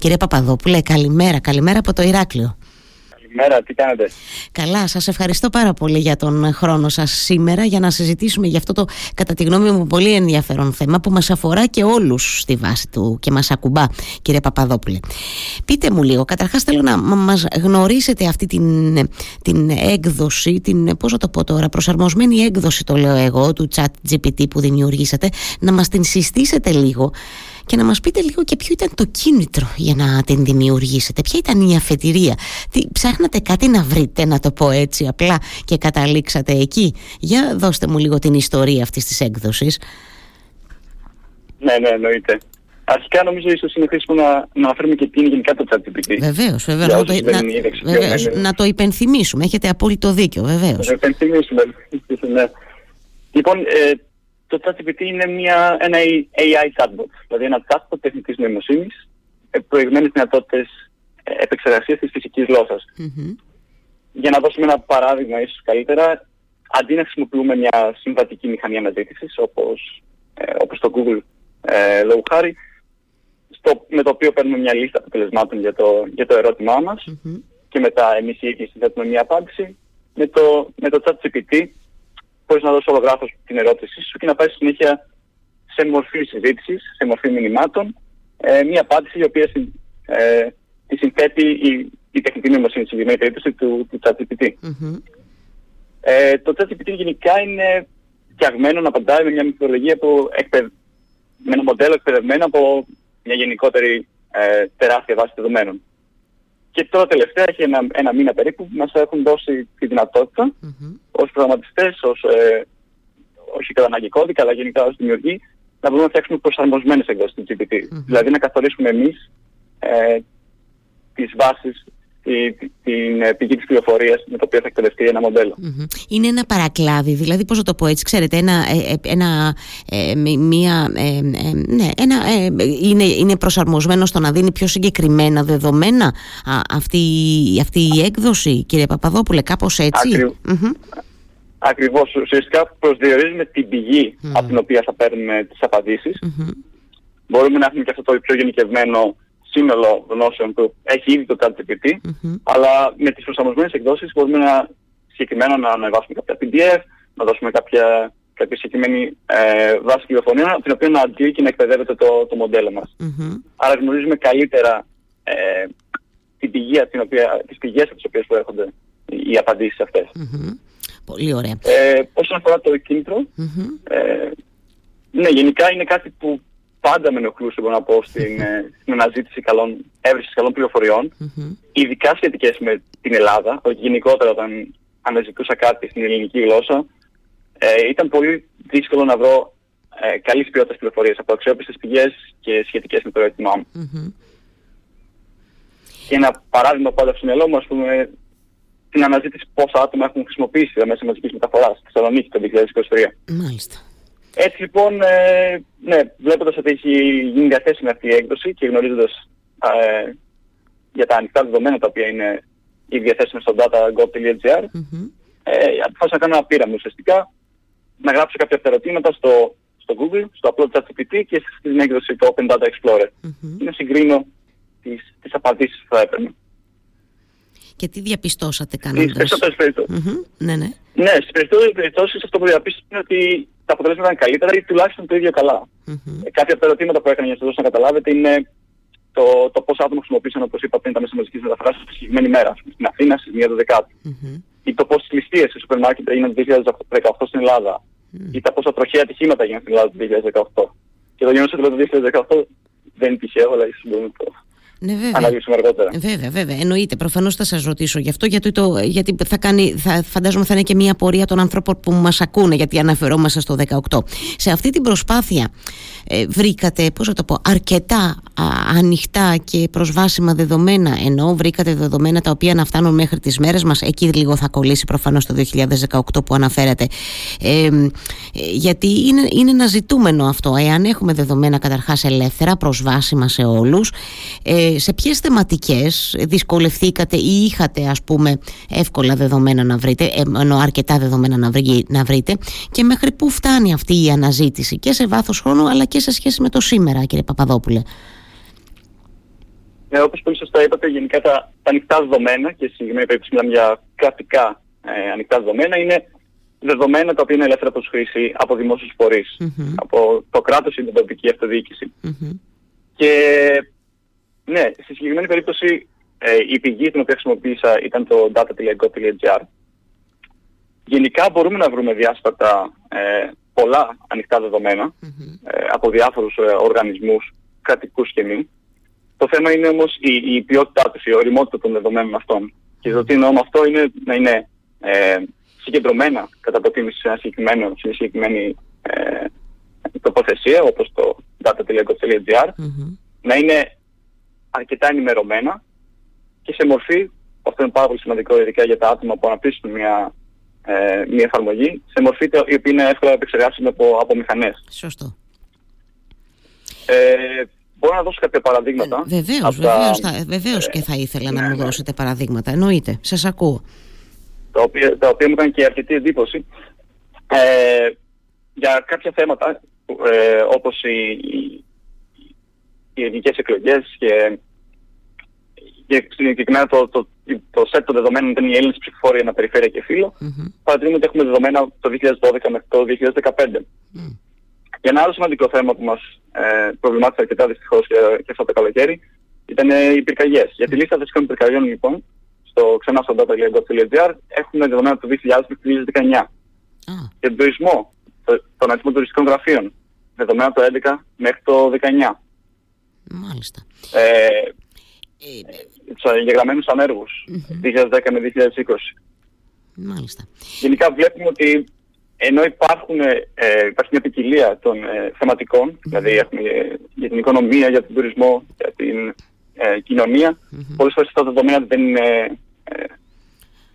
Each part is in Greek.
Κύριε Παπαδόπουλε, καλημέρα, καλημέρα από το Ηράκλειο. Καλημέρα, τι κάνετε; Καλά, σας ευχαριστώ πάρα πολύ για τον χρόνο σας σήμερα για να συζητήσουμε για αυτό το κατά τη γνώμη μου πολύ ενδιαφέρον θέμα που μας αφορά και όλους στη βάση του και μας ακουμπά κύριε Παπαδόπουλε. Πείτε μου λίγο, καταρχάς θέλω να μας γνωρίσετε αυτή την, την έκδοση, την, πώς θα το πω τώρα, προσαρμοσμένη έκδοση το λέω εγώ του chat GPT που δημιουργήσατε, να μας την συστήσετε λίγο και να μας πείτε λίγο και ποιο ήταν το κίνητρο για να την δημιουργήσετε. Ποια ήταν η αφετηρία. Τι, ψάχνατε κάτι να βρείτε, να το πω έτσι απλά και καταλήξατε εκεί. Για δώστε μου λίγο την ιστορία αυτής της έκδοσης. Ναι, ναι, εννοείται. Αρχικά νομίζω ίσως είναι χρήσιμο να, να αναφέρουμε και τι είναι γενικά το ChatGPT. Βεβαίως, βεβαίως. Να, το, να, βεβαίως να το υπενθυμίσουμε. Έχετε απόλυτο δίκιο, βεβαίως. Να το υπενθυμίσουμε. Ναι. Λοιπόν, ε, το ChatGPT είναι μια, ένα AI chatbot, δηλαδή ένα chatbot τεχνητής νοημοσύνης, προηγμένες δυνατότητες ε, επεξεργασίας της φυσικής Για να δώσουμε ένα παράδειγμα ίσως καλύτερα, αντί να χρησιμοποιούμε μια συμβατική μηχανή αναζήτησης όπως, ε, όπως το Google ε, λόγου χάρη, στο, με το οποίο παίρνουμε μια λίστα αποτελεσμάτων για το, για το ερώτημά μας και μετά εμείς οι ίδιοι συνθέτουμε μια απάντηση, με το, με το ChatGPT μπορείς να δώσεις ολογράφος την ερώτησή σου και να πάρεις συνέχεια σε μορφή συζήτησης, σε μορφή μηνυμάτων, ε, μια απάντηση η οποία ε, τη συνθέτει η, η τεχνητή νοημοσύνη, στην συγκεκριμένη περίπτωση του, του ChatGPT. Mm-hmm. Ε, το ChatGPT γενικά είναι φτιαγμένο να απαντάει με μια μυθολογία που εκπαιδ... με ένα μοντέλο εκπαιδευμένο από μια γενικότερη ε, τεράστια βάση δεδομένων. Και τώρα τελευταία έχει ένα, ένα μήνα περίπου που μας έχουν δώσει τη δυνατότητα mm-hmm. Ως προγραμματιστές, ως, ε, όχι κατά ανάγκη κώδικα, αλλά γενικά ως δημιουργοί, να μπορούμε να φτιάξουμε προσαρμοσμένες εκδόσεις του GPT. Mm-hmm. Δηλαδή να καθορίσουμε εμείς ε, τις βάσεις την ε, πηγή της πληροφορίας με το οποίο θα εκπαιδευτεί ένα Είναι ένα παρακλάδι, δηλαδή πώς θα το πω έτσι, ξέρετε, ένα, ε, ε, ένα, μία, ναι, ένα, είναι, είναι προσαρμοσμένο στο να δίνει πιο συγκεκριμένα δεδομένα αυτή, αυτή η έκδοση, κύριε Παπαδόπουλε, κάπως έτσι. Ακριβ... Ακριβώς, ουσιαστικά προσδιορίζουμε την πηγή από την οποία θα παίρνουμε τις απαντήσεις. Μπορούμε να έχουμε και αυτό το πιο γενικευμένο σύνολο γνώσεων που έχει ήδη το ChatGPT, mm-hmm. αλλά με τις προσαρμοσμένες εκδόσεις μπορούμε να συγκεκριμένα να ανεβάσουμε κάποια PDF, να δώσουμε κάποια, κάποια συγκεκριμένη ε, βάση πληροφοριών, από την οποία να αντλεί και να εκπαιδεύεται το, το μοντέλο μας. Mm-hmm. Άρα γνωρίζουμε καλύτερα ε, την πηγή, την οποία, τις πηγές από τις οποίες προέρχονται οι απαντήσεις αυτές. Mm-hmm. Πολύ ωραία. Ε, όσον αφορά το κίνητρο, ε, ναι, γενικά είναι κάτι που πάντα με ενοχλούσε, μπορώ να πω, στην, ε, στην αναζήτηση καλών, έβρισης καλών πληροφοριών, mm-hmm. ειδικά σχετικές με την Ελλάδα, όχι γενικότερα όταν αναζητούσα κάτι στην ελληνική γλώσσα, ε, ήταν πολύ δύσκολο να βρω ε, καλής ποιότητας πληροφορίες από αξιόπιστες πηγές και σχετικές με το ερώτημά μου. Mm-hmm. Και ένα παράδειγμα πάντα στο μυαλό μου, ας πούμε, την αναζήτηση πόσα άτομα έχουν χρησιμοποιήσει τα μέσα μαζικής μεταφοράς στη Θεσσαλονίκη το 2023. Μάλιστα. Έτσι λοιπόν, ε, ναι, βλέποντας ότι έχει γίνει διαθέσιμη αυτή η έκδοση και γνωρίζοντας ε, για τα ανοιχτά δεδομένα τα οποία είναι ήδη διαθέσιμα στο data.gov.gr, mm-hmm. ε, αποφάσισα να κάνω ένα πείραμα ουσιαστικά, να γράψω κάποια ερωτήματα στο, στο Google, στο απλό ChatGPT και στην έκδοση του Open Data Explorer. Mm-hmm. να συγκρίνω τις, τις απαντήσεις που θα έπαιρνα. Και τι διαπιστώσατε κάνοντας; Στις περισσότερες περιπτώσεις. Mm-hmm. Ναι, ναι. Ναι, στις περισσότερες περιπτώσεις αυτό που διαπίστωσα είναι ότι τα αποτελέσματα ήταν καλύτερα ή τουλάχιστον το ίδιο καλά. Mm-hmm. Ε, κάποια από τα ερωτήματα που έκανα για να σας δώσω να καταλάβετε είναι το, το πόσα άτομα χρησιμοποίησαν, όπως είπα πριν, τα μέσα μαζικής μεταφράσης στη συγκεκριμένη μέρα, στην Αθήνα στις 1 Δεκάτου. Mm-hmm. Ή το πόσες ληστείες σε σούπερ μάρκετ έγιναν το 2018 στην Ελλάδα. Mm-hmm. Ή τα πόσα τροχαία ατυχήματα έγιναν στην Ελλάδα το 2018. Και το γεγονός ότι το 2018 δεν είναι τυχαίο, αλλά ίσως μπορούμε να το ναι, βέβαια. αργότερα. Βέβαια, βέβαια. Εννοείται. Προφανώς θα σας ρωτήσω γι' αυτό, γιατί, το, γιατί θα κάνει, θα, φαντάζομαι θα είναι και μια πορεία των ανθρώπων που μας ακούνε, γιατί αναφερόμαστε στο 18. Σε αυτή την προσπάθεια ε, βρήκατε, πώς θα το πω, αρκετά α, ανοιχτά και προσβάσιμα δεδομένα, ενώ βρήκατε δεδομένα τα οποία να φτάνουν μέχρι τις μέρες μας. Εκεί λίγο θα κολλήσει προφανώς το 2018 που αναφέρατε. Ε, γιατί είναι, είναι ένα ζητούμενο αυτό. Εάν έχουμε δεδομένα καταρχάς ελεύθερα, προσβάσιμα σε όλους. Ε, σε ποιες θεματικές δυσκολευθήκατε ή είχατε ας πούμε εύκολα δεδομένα να βρείτε, ε, ενώ αρκετά δεδομένα να, βρει, να βρείτε και μέχρι πού φτάνει αυτή η αναζήτηση και σε βάθος χρόνου αλλά και σε σχέση με το σήμερα κύριε Παπαδόπουλε. Ε, όπως πολύ σωστά είπατε, γενικά τα, τα ανοιχτά δεδομένα και στη συγκεκριμένη περίπτωση μιλάμε για κρατικά ε, ανοιχτά δεδομένα είναι δεδομένα τα οποία είναι ελεύθερα προς χρήση από δημόσιους από το κράτος ή την τοπική Και ναι, στη συγκεκριμένη περίπτωση ε, η πηγή την οποία χρησιμοποίησα ήταν το data.gov.gr. Γενικά μπορούμε να βρούμε διάσπατα ε, πολλά ανοιχτά ε, από διάφορους ε, οργανισμούς, κρατικούς και μη. Το θέμα είναι όμως η, η ποιότητά τους, η οριμότητα των δεδομένων αυτών. Και το τι εννοώ με αυτό είναι να είναι ε, συγκεντρωμένα κατά προτίμηση σε ένα συγκεκριμένο, σε μια συγκεκριμένη ε, τοποθεσία όπως το data.gov.gr να είναι αρκετά ενημερωμένα και σε μορφή, αυτό είναι πάρα πολύ σημαντικό ειδικά για τα άτομα που αναπτύσσουν μια, ε, μια εφαρμογή, σε μορφή η οποία είναι εύκολα επεξεργάσιμη από, από μηχανές. Σωστό. Ε, μπορώ να δώσω κάποια παραδείγματα. Ε, βεβαίως, βεβαίως, τα, βεβαίως και θα ήθελα να μου ναι, ναι. δώσετε παραδείγματα. Εννοείται. Σας ακούω. Τα οποία, τα οποία μου έκανε και αρκετή εντύπωση. Ε, για κάποια θέματα, ε, όπως οι, οι, οι ελληνικές εκλογές και και συγκεκριμένα το, το, το set των δεδομένων ήταν οι Έλληνες ψηφοφόροι ένα περιφέρεια και φύλλο, mm-hmm. παρατηρούμε ότι έχουμε δεδομένα το 2012 μέχρι το 2015. Mm. Για ένα άλλο σημαντικό θέμα που μας ε, προβλημάτισε αρκετά δυστυχώς και, και αυτό το καλοκαίρι ήταν ε, οι πυρκαγιές. Για τη λίστα φυσικών πυρκαγιών λοιπόν, στο ξανά στο data.gov.gr έχουμε δεδομένα το 2000 μέχρι το 2019. Mm. Και τον τουρισμό, το, τον αριθμό τουριστικών γραφείων, δεδομένα το 2011 μέχρι το 2019. Μάλιστα. Ε, τους εγγεγραμμένους ανέργους, 2010 με 2020. Μάλιστα. Γενικά βλέπουμε ότι ενώ υπάρχουν, ε, υπάρχει μια ποικιλία των ε, θεματικων δηλαδή έχουμε ε, για την οικονομία, για τον τουρισμό, για την ε, κοινωνία, mm-hmm. πολλές φορές αυτά τα δεδομένα δεν είναι ε,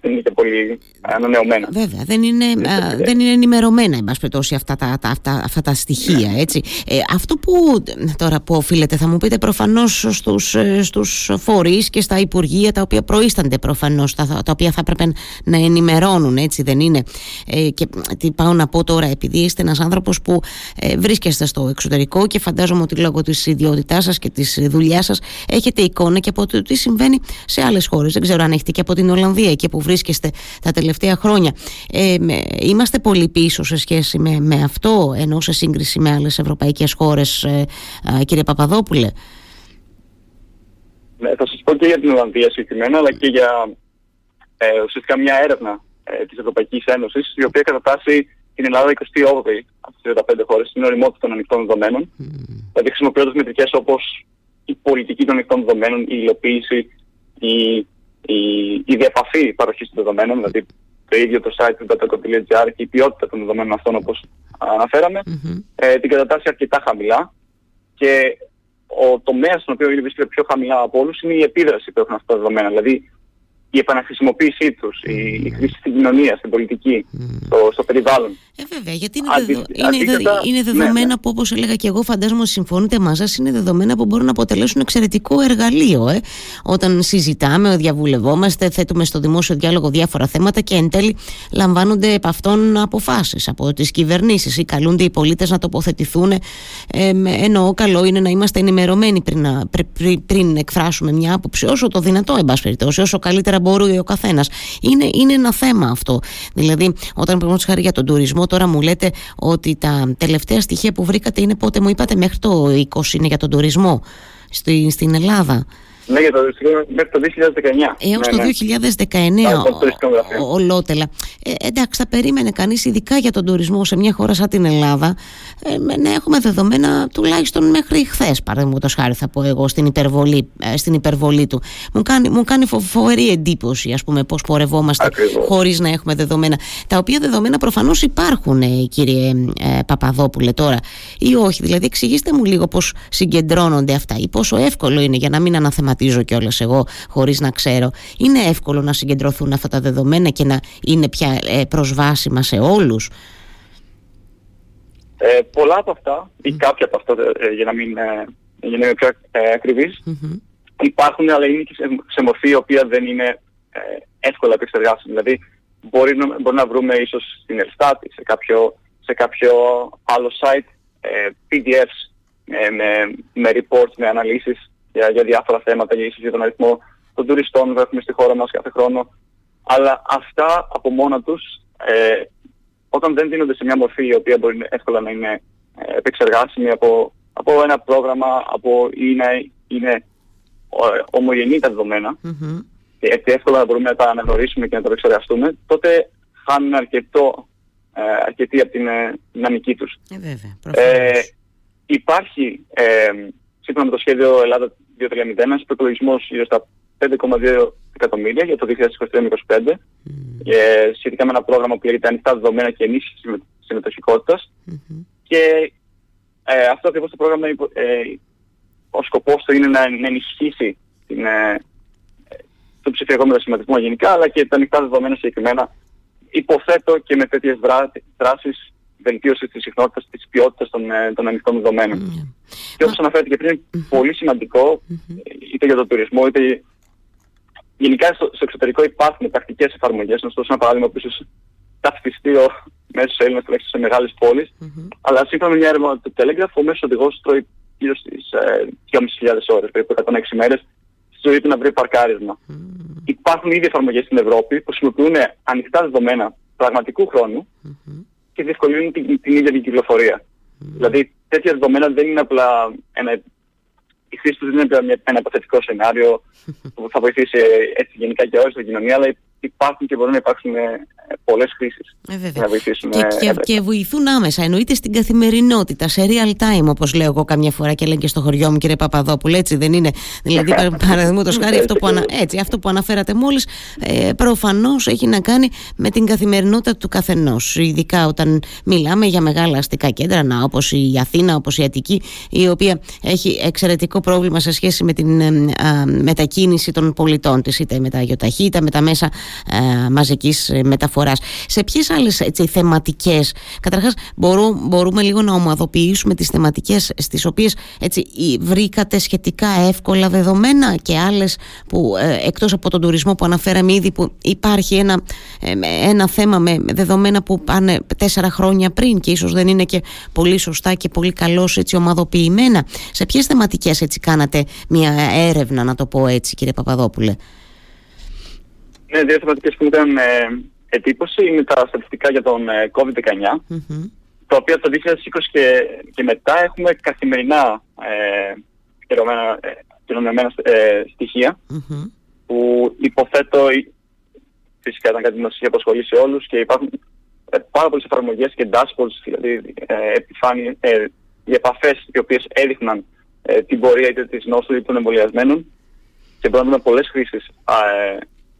δεν είναι και πολύ ανανεωμένα. Βέβαια, δεν είναι, α, δεν είναι ενημερωμένα, εν πάση αυτά τα, τα, αυτά, αυτά τα στοιχεία. Ναι. Έτσι. Ε, αυτό που τώρα που οφείλεται, θα μου πείτε προφανώς στους στους ε, φορείς και στα υπουργεία τα οποία προείστανται προφανώς, τα, τα οποία θα έπρεπε να ενημερώνουν, έτσι δεν είναι. Ε, και τι πάω να πω τώρα, επειδή είστε ένας άνθρωπος που ε, βρίσκεστε στο εξωτερικό και φαντάζομαι ότι λόγω της ιδιότητάς σας και της δουλειάς σας έχετε εικόνα και από το τι συμβαίνει σε άλλες χώρες. Δεν ξέρω αν έχετε και από την Ολλανδία και που βρίσκεστε τα τελευταία χρόνια. Ε, είμαστε πολύ πίσω σε σχέση με, με αυτό, ενώ σε σύγκριση με άλλες ευρωπαϊκές χώρες, ε, κύριε Παπαδόπουλε; Ναι, θα σας πω και για την Ολλανδία συγκεκριμένα, αλλά και για ε, ουσιαστικά μια έρευνα ε, της Ευρωπαϊκής Ένωσης, η οποία κατατάσσει την Ελλάδα 28η από τις 35 χώρες στην οριμότητα των ανοιχτών δεδομένων. Mm. Δηλαδή χρησιμοποιώντας μετρικές όπως η πολιτική των ανοιχτών δεδομένων, η υλοποίηση, η η, η διαπαφή παροχής των δεδομένων, δηλαδή το ίδιο το site του data.gr και η ποιότητα των δεδομένων αυτών όπως ε, την κατατάσσει αρκετά χαμηλά και ο τομέας στον οποίο βρίσκεται πιο χαμηλά από όλους είναι η επίδραση που έχουν αυτά τα δεδομένα. Δηλαδή η επαναχρησιμοποίησή τους, η, η χρήση στην κοινωνία, στην πολιτική, στο, στο περιβάλλον. Ε, βέβαια, γιατί είναι, Αντι, είναι, είναι δεδομένα ναι, ναι. που όπως έλεγα και εγώ, φαντάζομαι ότι συμφωνείτε μαζί σας, είναι δεδομένα που μπορούν να αποτελέσουν εξαιρετικό εργαλείο. Ε. Όταν συζητάμε, διαβουλευόμαστε, θέτουμε στο δημόσιο διάλογο διάφορα θέματα και εν τέλει λαμβάνονται επ' αυτών αποφάσεις από τις κυβερνήσεις ή καλούνται οι πολίτες να τοποθετηθούν. Ε, εννοώ, καλό είναι να είμαστε ενημερωμένοι πριν, πριν, πριν εκφράσουμε μια άποψη, όσο το δυνατό, εν πάση περιπτώσει, όσο καλύτερα μπορεί ο καθένας. Είναι, είναι ένα θέμα αυτό. Δηλαδή, όταν πούμε χάρη για τον τουρισμό, τώρα μου λέτε ότι τα τελευταία στοιχεία που βρήκατε είναι πότε μου είπατε μέχρι το 20 είναι για τον τουρισμό στη, στην Ελλάδα. Ναι, για το, μέχρι το 2019. Έως ναι, το 2019 ο, ολότελα. Ε, εντάξει, θα περίμενε κανείς ειδικά για τον τουρισμό σε μια χώρα σαν την Ελλάδα ε, να έχουμε δεδομένα τουλάχιστον μέχρι χθες, παραδείγματος χάρη θα πω εγώ στην υπερβολή, ε, στην υπερβολή του. Μου κάνει, μου κάνει φο, φοβερή εντύπωση ας πούμε πώς πορευόμαστε χωρί χωρίς να έχουμε δεδομένα. Τα οποία δεδομένα προφανώς υπάρχουν ε, κύριε ε, Παπαδόπουλε τώρα ή όχι. Δηλαδή εξηγήστε μου λίγο πώς συγκεντρώνονται αυτά ή πόσο εύκολο είναι για να μην αναθεματίσουμε σχηματίζω κιόλας εγώ χωρίς να ξέρω. Είναι εύκολο να συγκεντρωθούν αυτά τα δεδομένα και να είναι πια ε, προσβάσιμα σε όλους; Ε, πολλά από αυτά, ή κάποια από αυτά, ε, για να μην, ε, για να είμαι πιο ε, ακριβης υπάρχουν, αλλά είναι και σε, μορφή η οποία δεν είναι ε, εύκολα επεξεργάσιμη. Δηλαδή, μπορεί να, μπορεί να βρούμε ίσως στην Ελστάτ σε κάποιο, σε κάποιο άλλο site PDFs με, με reports, με αναλύσεις για, για διάφορα θέματα, για ίσως για τον αριθμό των τουριστών που έχουμε στη χώρα μας κάθε χρόνο. Αλλά αυτά από μόνα τους, ε, όταν δεν δίνονται σε μια μορφή η οποία μπορεί εύκολα να είναι ε, επεξεργάσιμη από, από ένα πρόγραμμα, από ή να είναι ε, ομογενή τα δεδομένα, mm-hmm. και έτσι εύκολα να μπορούμε να τα αναγνωρίσουμε και να τα επεξεργαστούμε, τότε χάνουν αρκετό, ε, αρκετή από την ε, δυναμική τους. Ε, βέβαια, ε, υπάρχει, ε, σύμφωνα με το σχέδιο Ελλάδα 2.3.0, ένας προπολογισμός γύρω στα 5,2 εκατομμύρια για το 2023-2025 mm. σχετικά με ένα πρόγραμμα που λέγεται Ανοιχτά Δεδομένα και Ενίσχυση Συμμετοχικότητας mm-hmm. και ε, αυτό ακριβώς το πρόγραμμα ε, ο σκοπός του είναι να, να ενισχύσει την, ε, το ψηφιακό μετασχηματισμό γενικά αλλά και τα ανοιχτά δεδομένα συγκεκριμένα υποθέτω και με τέτοιες δράσεις βελτίωση της συχνότητας, της ποιότητας των, ε, των ανοιχτών δεδομένων. Mm. Και όπως αναφέρατε και πριν, mm. πολύ σημαντικό, mm-hmm. είτε για τον τουρισμό, είτε γενικά στο, στο εξωτερικό υπάρχουν τακτικές εφαρμογές. Να δώσω ένα παράδειγμα που ίσως ταυτιστεί ο μέσος Έλληνας τουλάχιστον σε μεγάλες πόλεις. Mm-hmm. Αλλά σύμφωνα με μια έρευνα του Telegraph, ο μέσος οδηγός τρώει γύρω στις ε, 2.500 ώρες, περίπου 106 μέρες, στη ζωή του να βρει παρκάρισμα. Mm. Υπάρχουν ήδη εφαρμογές στην Ευρώπη που χρησιμοποιούν ανοιχτά δεδομένα πραγματικού χρόνου mm-hmm. Και διευκολύνουν την, την ίδια την κυκλοφορία. Mm. Δηλαδή τέτοια δεδομένα δεν είναι απλά ένα η χρήση τους δεν είναι ένα υποθετικό σενάριο που θα βοηθήσει έτσι γενικά και όλη την κοινωνία, αλλά υπάρχουν και μπορούν να υπάρξουν ε, πολλές χρήσεις ε, να βοηθήσουν. Και, και, και, βοηθούν άμεσα, εννοείται στην καθημερινότητα, σε real time όπως λέω εγώ καμιά φορά και λένε και στο χωριό μου κύριε Παπαδόπουλο, έτσι δεν είναι; Δηλαδή παραδείγματος χάρη αυτό που, ανα, έτσι, αυτό που αναφέρατε μόλις ε, προφανώς έχει να κάνει με την καθημερινότητα του καθενός. Ειδικά όταν μιλάμε για μεγάλα αστικά κέντρα, να, όπως η Αθήνα, όπως η Αττική, η οποία έχει εξαιρετικό πρόβλημα σε σχέση με την ε, μετακίνηση των πολιτών της, είτε με τα αγιοταχή, με τα μέσα ε, μαζικής μεταφοράς. Σε ποιες άλλες έτσι, θεματικές, καταρχάς μπορούμε λίγο να ομαδοποιήσουμε τις θεματικές στις οποίες έτσι, βρήκατε σχετικά εύκολα δεδομένα και άλλες που ε, εκτός από τον τουρισμό που αναφέραμε ήδη που υπάρχει ένα, ε, ένα θέμα με δεδομένα που πάνε τέσσερα χρόνια πριν και ίσως δεν είναι και πολύ σωστά και πολύ καλώς έτσι ομαδοποιημένα. Σε ποιες θεματικές έτσι κάνατε μια έρευνα να το πω έτσι κύριε Παπαδόπουλε; Ναι, δύο θεματικές που μου ήταν ε, εντύπωση είναι τα στατιστικά για τον ε, COVID-19, mm-hmm. τα οποία το 2020 και, και μετά έχουμε καθημερινά ε, ε, στοιχεία, mm-hmm. που υποθέτω φυσικά ήταν κάτι που μας είχε απασχολήσει όλους και υπάρχουν ε, πάρα πολλές εφαρμογές και dashboards, δηλαδή ε, επιφάνει, ε, οι επαφές οι οποίες έδειχναν ε, την πορεία είτε της νόσου είτε των εμβολιασμένων και μπορούμε να δούμε πολλές χρήσεις ε,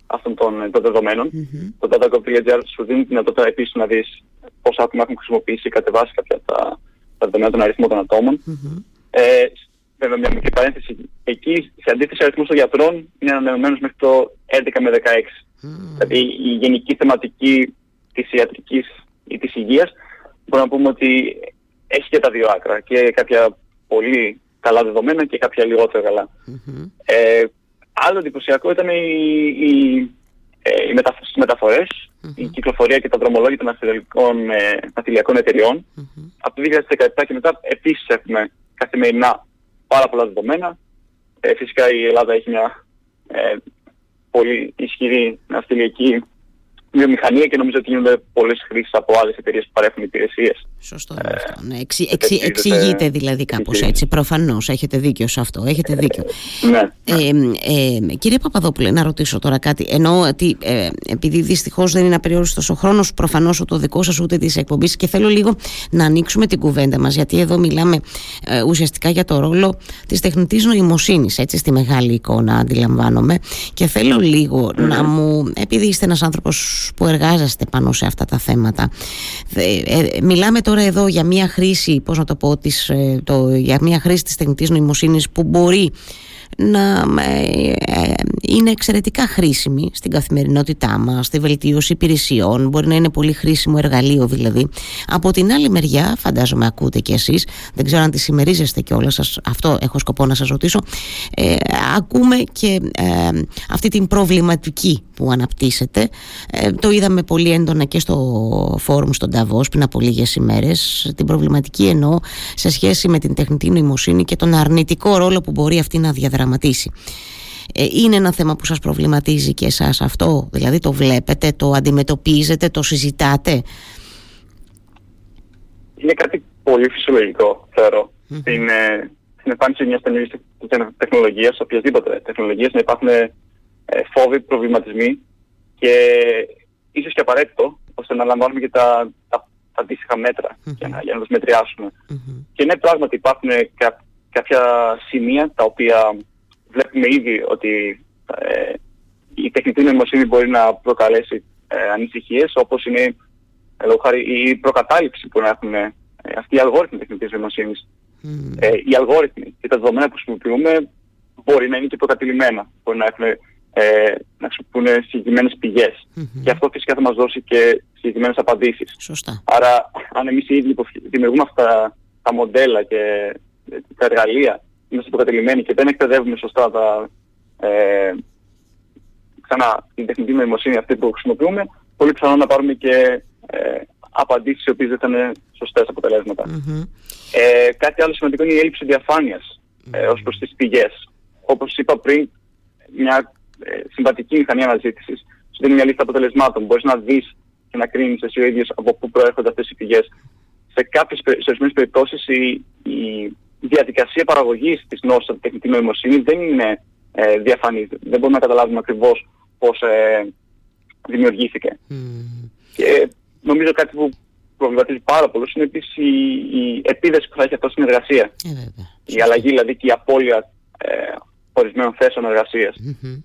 αυτών των, των δεδομένων. Mm-hmm. Το DataGov.gr σου δίνει τη δυνατότητα επίσης να δεις πόσα άτομα έχουν χρησιμοποιήσει ή κατεβάσει κάποια τα, τα δεδομένα των αριθμών των ατόμων. Mm-hmm. Ε, βέβαια μια μικρή παρένθεση. Εκεί σε αντίθεση αριθμός των γιατρών είναι ανανεωμένος μέχρι το 11 με 16. Mm-hmm. Δηλαδή η γενική θεματική της ιατρικής ή της υγείας μπορούμε να πούμε ότι έχει και τα δύο άκρα και κάποια πολύ καλά δεδομένα και κάποια λιγότερα καλά. Mm-hmm. Ε, Άλλο εντυπωσιακό ήταν οι, οι, ε, οι μεταφορές, mm-hmm. η κυκλοφορία και τα δρομολόγια των ναυτιλιακών, ε, εταιριών. Mm-hmm. Από το 2017 και μετά επίσης έχουμε καθημερινά πάρα πολλά δεδομένα. Ε, φυσικά η Ελλάδα έχει μια ε, πολύ ισχυρή ναυτιλιακή βιομηχανία και νομίζω ότι γίνονται πολλές χρήσεις από άλλες εταιρείες που παρέχουν υπηρεσίες. Σωστό ε, αυτό. Ναι. Εξι, εξι, εξηγείται δηλαδή κάπως έτσι. Προφανώς έχετε δίκιο σε αυτό. Έχετε δίκιο. Ναι. Ε, ε, κύριε Παπαδόπουλε, να ρωτήσω τώρα κάτι. Ενώ ότι ε, επειδή δυστυχώς δεν είναι απεριόριστος ο χρόνος, προφανώς ούτε ο δικός σας ούτε της εκπομπής και θέλω λίγο να ανοίξουμε την κουβέντα μας, γιατί εδώ μιλάμε ε, ουσιαστικά για το ρόλο της τεχνητής νοημοσύνης, έτσι στη μεγάλη εικόνα, αντιλαμβάνομαι. Και θέλω λίγο να μου, επειδή είστε ένας άνθρωπος που εργάζεστε πάνω σε αυτά τα θέματα. Ε, ε, μιλάμε τώρα εδώ για μια χρήση, πώς να το πω, της, ε, το, για μια χρήση της τεχνητής νοημοσύνης που μπορεί να είναι εξαιρετικά χρήσιμη στην καθημερινότητά μας, στη βελτίωση υπηρεσιών, μπορεί να είναι πολύ χρήσιμο εργαλείο δηλαδή. Από την άλλη μεριά, φαντάζομαι ακούτε κι εσείς, δεν ξέρω αν τη συμμερίζεστε κιόλας σας, αυτό έχω σκοπό να σας ρωτήσω, ε, ακούμε και ε, αυτή την προβληματική που αναπτύσσεται. Ε, το είδαμε πολύ έντονα και στο φόρουμ στον Ταβός πριν από λίγες ημέρες, την προβληματική εννοώ σε σχέση με την τεχνητή νοημοσύνη και τον αρνητικό ρόλο που μπορεί αυτή να διαδραματίσει. Ε, είναι ένα θέμα που σας προβληματίζει και εσάς αυτό, δηλαδή το βλέπετε, το αντιμετωπίζετε, το συζητάτε; Είναι κάτι πολύ φυσιολογικό, θεωρώ. Mm-hmm. Στην, ε, στην εμφάνιση μιας τεχνολογίας, οποιασδήποτε τεχνολογίας, να υπάρχουν ε, φόβοι, προβληματισμοί και ίσως και απαραίτητο, ώστε να λαμβάνουμε και τα, τα, τα αντίστοιχα μέτρα για, να, για να τους μετριάσουμε. Και ναι, πράγματι υπάρχουν κα, κάποια σημεία τα οποία βλέπουμε ήδη ότι ε, η τεχνητή νοημοσύνη μπορεί να προκαλέσει ε, ανησυχίες όπως είναι ε, η προκατάληψη που να έχουν ε, αυτοί οι αλγόριθμοι τεχνητής νοημοσύνης. Mm. Ε, οι αλγόριθμοι και τα δεδομένα που χρησιμοποιούμε μπορεί να είναι και προκατηλημένα. Μπορεί να έχουν ε, να χρησιμοποιούν συγκεκριμένες πηγές. Mm-hmm. Και αυτό φυσικά θα μας δώσει και συγκεκριμένες απαντήσεις. Σωστά. Άρα, αν εμείς οι ίδιοι δημιουργούμε αυτά τα μοντέλα και τα εργαλεία είμαστε προκατελημένοι και δεν εκπαιδεύουμε σωστά τα, ε, ξανά την τεχνητή νοημοσύνη αυτή που χρησιμοποιούμε, πολύ πιθανό να πάρουμε και ε, απαντήσεις οι οποίες δεν θα είναι σωστές Ε, κάτι άλλο σημαντικό είναι η έλλειψη διαφάνειας ε, ως προς τις πηγές. Όπως είπα πριν, μια ε, συμβατική μηχανή αναζήτησης σου δίνει μια λίστα αποτελεσμάτων. Μπορείς να δεις και να κρίνεις εσύ ο ίδιος από πού προέρχονται αυτές οι πηγές. Σε κάποιες σε ορισμένες περιπτώσεις η, η διαδικασία παραγωγής της νόσης από τεχνητή νοημοσύνη δεν είναι ε, διαφανής. Δεν μπορούμε να καταλάβουμε ακριβώς πώς ε, δημιουργήθηκε. Mm. Και νομίζω κάτι που προβληματίζει πάρα πολύ είναι επίσης η, η επίδεση που θα έχει αυτό στην εργασία. Ε, η αλλαγή δηλαδή και η απώλεια ε, ορισμένων θέσεων εργασίας. Mm-hmm.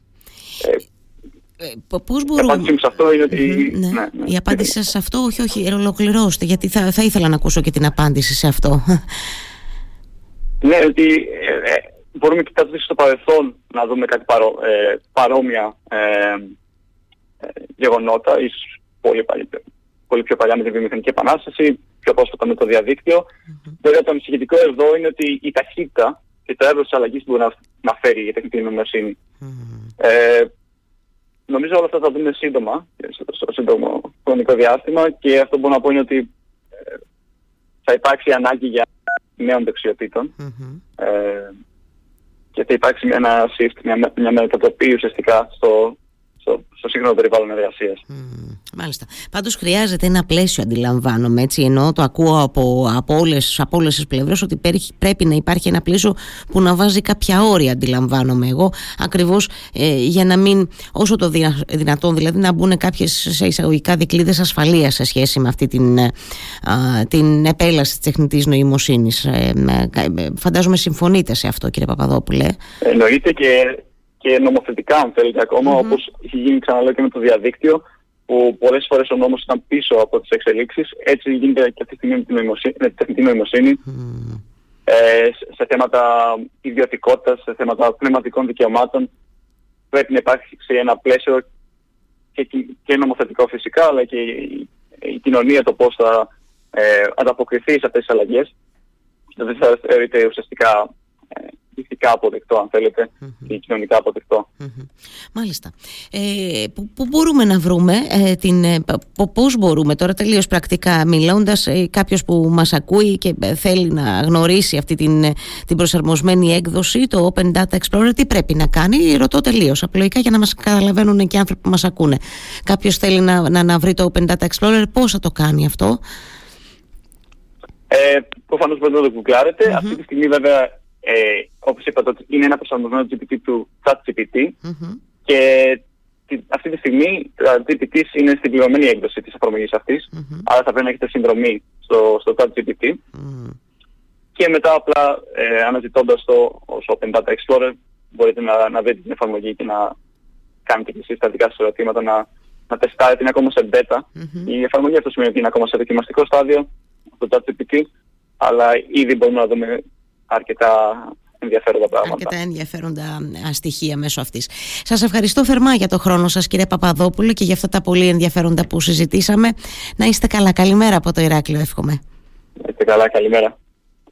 Ε, ε, πώς μπορούμε... Η απάντηση μου σε αυτό είναι ότι... Ναι. Ναι, ναι. Η απάντηση σας σε αυτό, όχι, όχι, ολοκληρώστε, γιατί θα, θα ήθελα να ακούσω και την απάντηση σε αυτό. Ναι, ότι ε, ε, μπορούμε κοιτάζοντας στο παρελθόν να δούμε κάτι παρό, ε, παρόμοια ε, ε, γεγονότα, ίσως πολύ, πολύ πιο παλιά με την βιομηχανική επανάσταση, πιο πρόσφατα με το διαδίκτυο. Mm-hmm. Βέβαια το ανησυχητικό εδώ είναι ότι η ταχύτητα και το έργο της αλλαγής μπορεί να, να φέρει η τεχνητή νοημοσύνη. Mm-hmm. Ε, νομίζω όλα αυτά θα δούμε σύντομα, στο σύντομο χρονικό διάστημα και αυτό που μπορώ να πω είναι ότι ε, θα υπάρξει ανάγκη για νέων δεξιοτήτων mm-hmm. ε, και θα υπάρξει ένα shift, μια, μια μετατροπή ουσιαστικά στο, στο, στο σύγχρονο περιβάλλον εργασίας. Mm, μάλιστα. Πάντως χρειάζεται ένα πλαίσιο, αντιλαμβάνομαι. Έτσι, ενώ το ακούω από, από όλες από όλες τις πλευρές ότι πρέπει να υπάρχει ένα πλαίσιο που να βάζει κάποια όρια, αντιλαμβάνομαι εγώ. Ακριβώς ε, για να μην, όσο το δυνατόν, δηλαδή να μπουν κάποιες εισαγωγικά δικλείδες ασφαλείας σε σχέση με αυτή την, ε, την επέλαση της τεχνητής νοημοσύνης. Ε, ε, φαντάζομαι συμφωνείτε σε αυτό, κύριε Παπαδόπουλε. Εννοείται και και νομοθετικά, αν θέλετε, ακόμα, mm-hmm. όπως έχει γίνει ξαναλέω και με το διαδίκτυο, που πολλές φορές ο νόμος ήταν πίσω από τις εξελίξεις, έτσι γίνεται και αυτή τη στιγμή με την τεχνητή νοημοσύνη, mm. ε, σε θέματα ιδιωτικότητας, σε θέματα πνευματικών δικαιωμάτων, πρέπει να υπάρχει σε ένα πλαίσιο και, και νομοθετικό φυσικά, αλλά και η, η κοινωνία το πώς θα ε, ανταποκριθεί σε αυτές τις αλλαγές. Δηλαδή θα θεωρείται ουσιαστικά ε, ηθικά αποδεκτό, αν θέλετε, ή κοινωνικά αποδεκτό. Μάλιστα. Ε, πού μπορούμε να βρούμε, ε, την, ε, πώς μπορούμε τώρα τελείως πρακτικά μιλώντας, ε, κάποιος που μας ακούει και ε, θέλει να γνωρίσει αυτή την, ε, την προσαρμοσμένη έκδοση, το Open Data Explorer, τι πρέπει να κάνει, ρωτώ τελείως απλοϊκά για να μας καταλαβαίνουν και οι άνθρωποι που μας ακούνε. Κάποιος θέλει να, να, να βρει το Open Data Explorer, πώς θα το κάνει αυτό; Ε, Προφανώς μπορείτε να το γκουγκλάρετε. Αυτή τη στιγμή βέβαια ε, όπως είπατε, είναι ένα προσαρμοσμένο GPT του ChatGPT mm-hmm. και αυτή τη στιγμή το GPT είναι στην πληρωμένη έκδοση της εφαρμογής αυτής, mm-hmm. άρα θα πρέπει να έχετε συνδρομή στο, στο ChatGPT mm-hmm. και μετά απλά ε, αναζητώντας το ως Open Data Explorer μπορείτε να, να δείτε την εφαρμογή και να κάνετε και εσείς τα δικά σας ερωτήματα, να, να τεστάρετε, είναι ακόμα σε beta. Mm-hmm. Η εφαρμογή αυτό σημαίνει ότι είναι ακόμα σε δοκιμαστικό στάδιο, το ChatGPT, αλλά ήδη μπορούμε να δούμε αρκετά ενδιαφέροντα πράγματα. Αρκετά ενδιαφέροντα στοιχεία μέσω αυτής. Σας ευχαριστώ θερμά για το χρόνο σας κύριε Παπαδόπουλο και για αυτά τα πολύ ενδιαφέροντα που συζητήσαμε. Να είστε καλά. Καλημέρα από το Ηράκλειο εύχομαι. Να είστε καλά. Καλημέρα.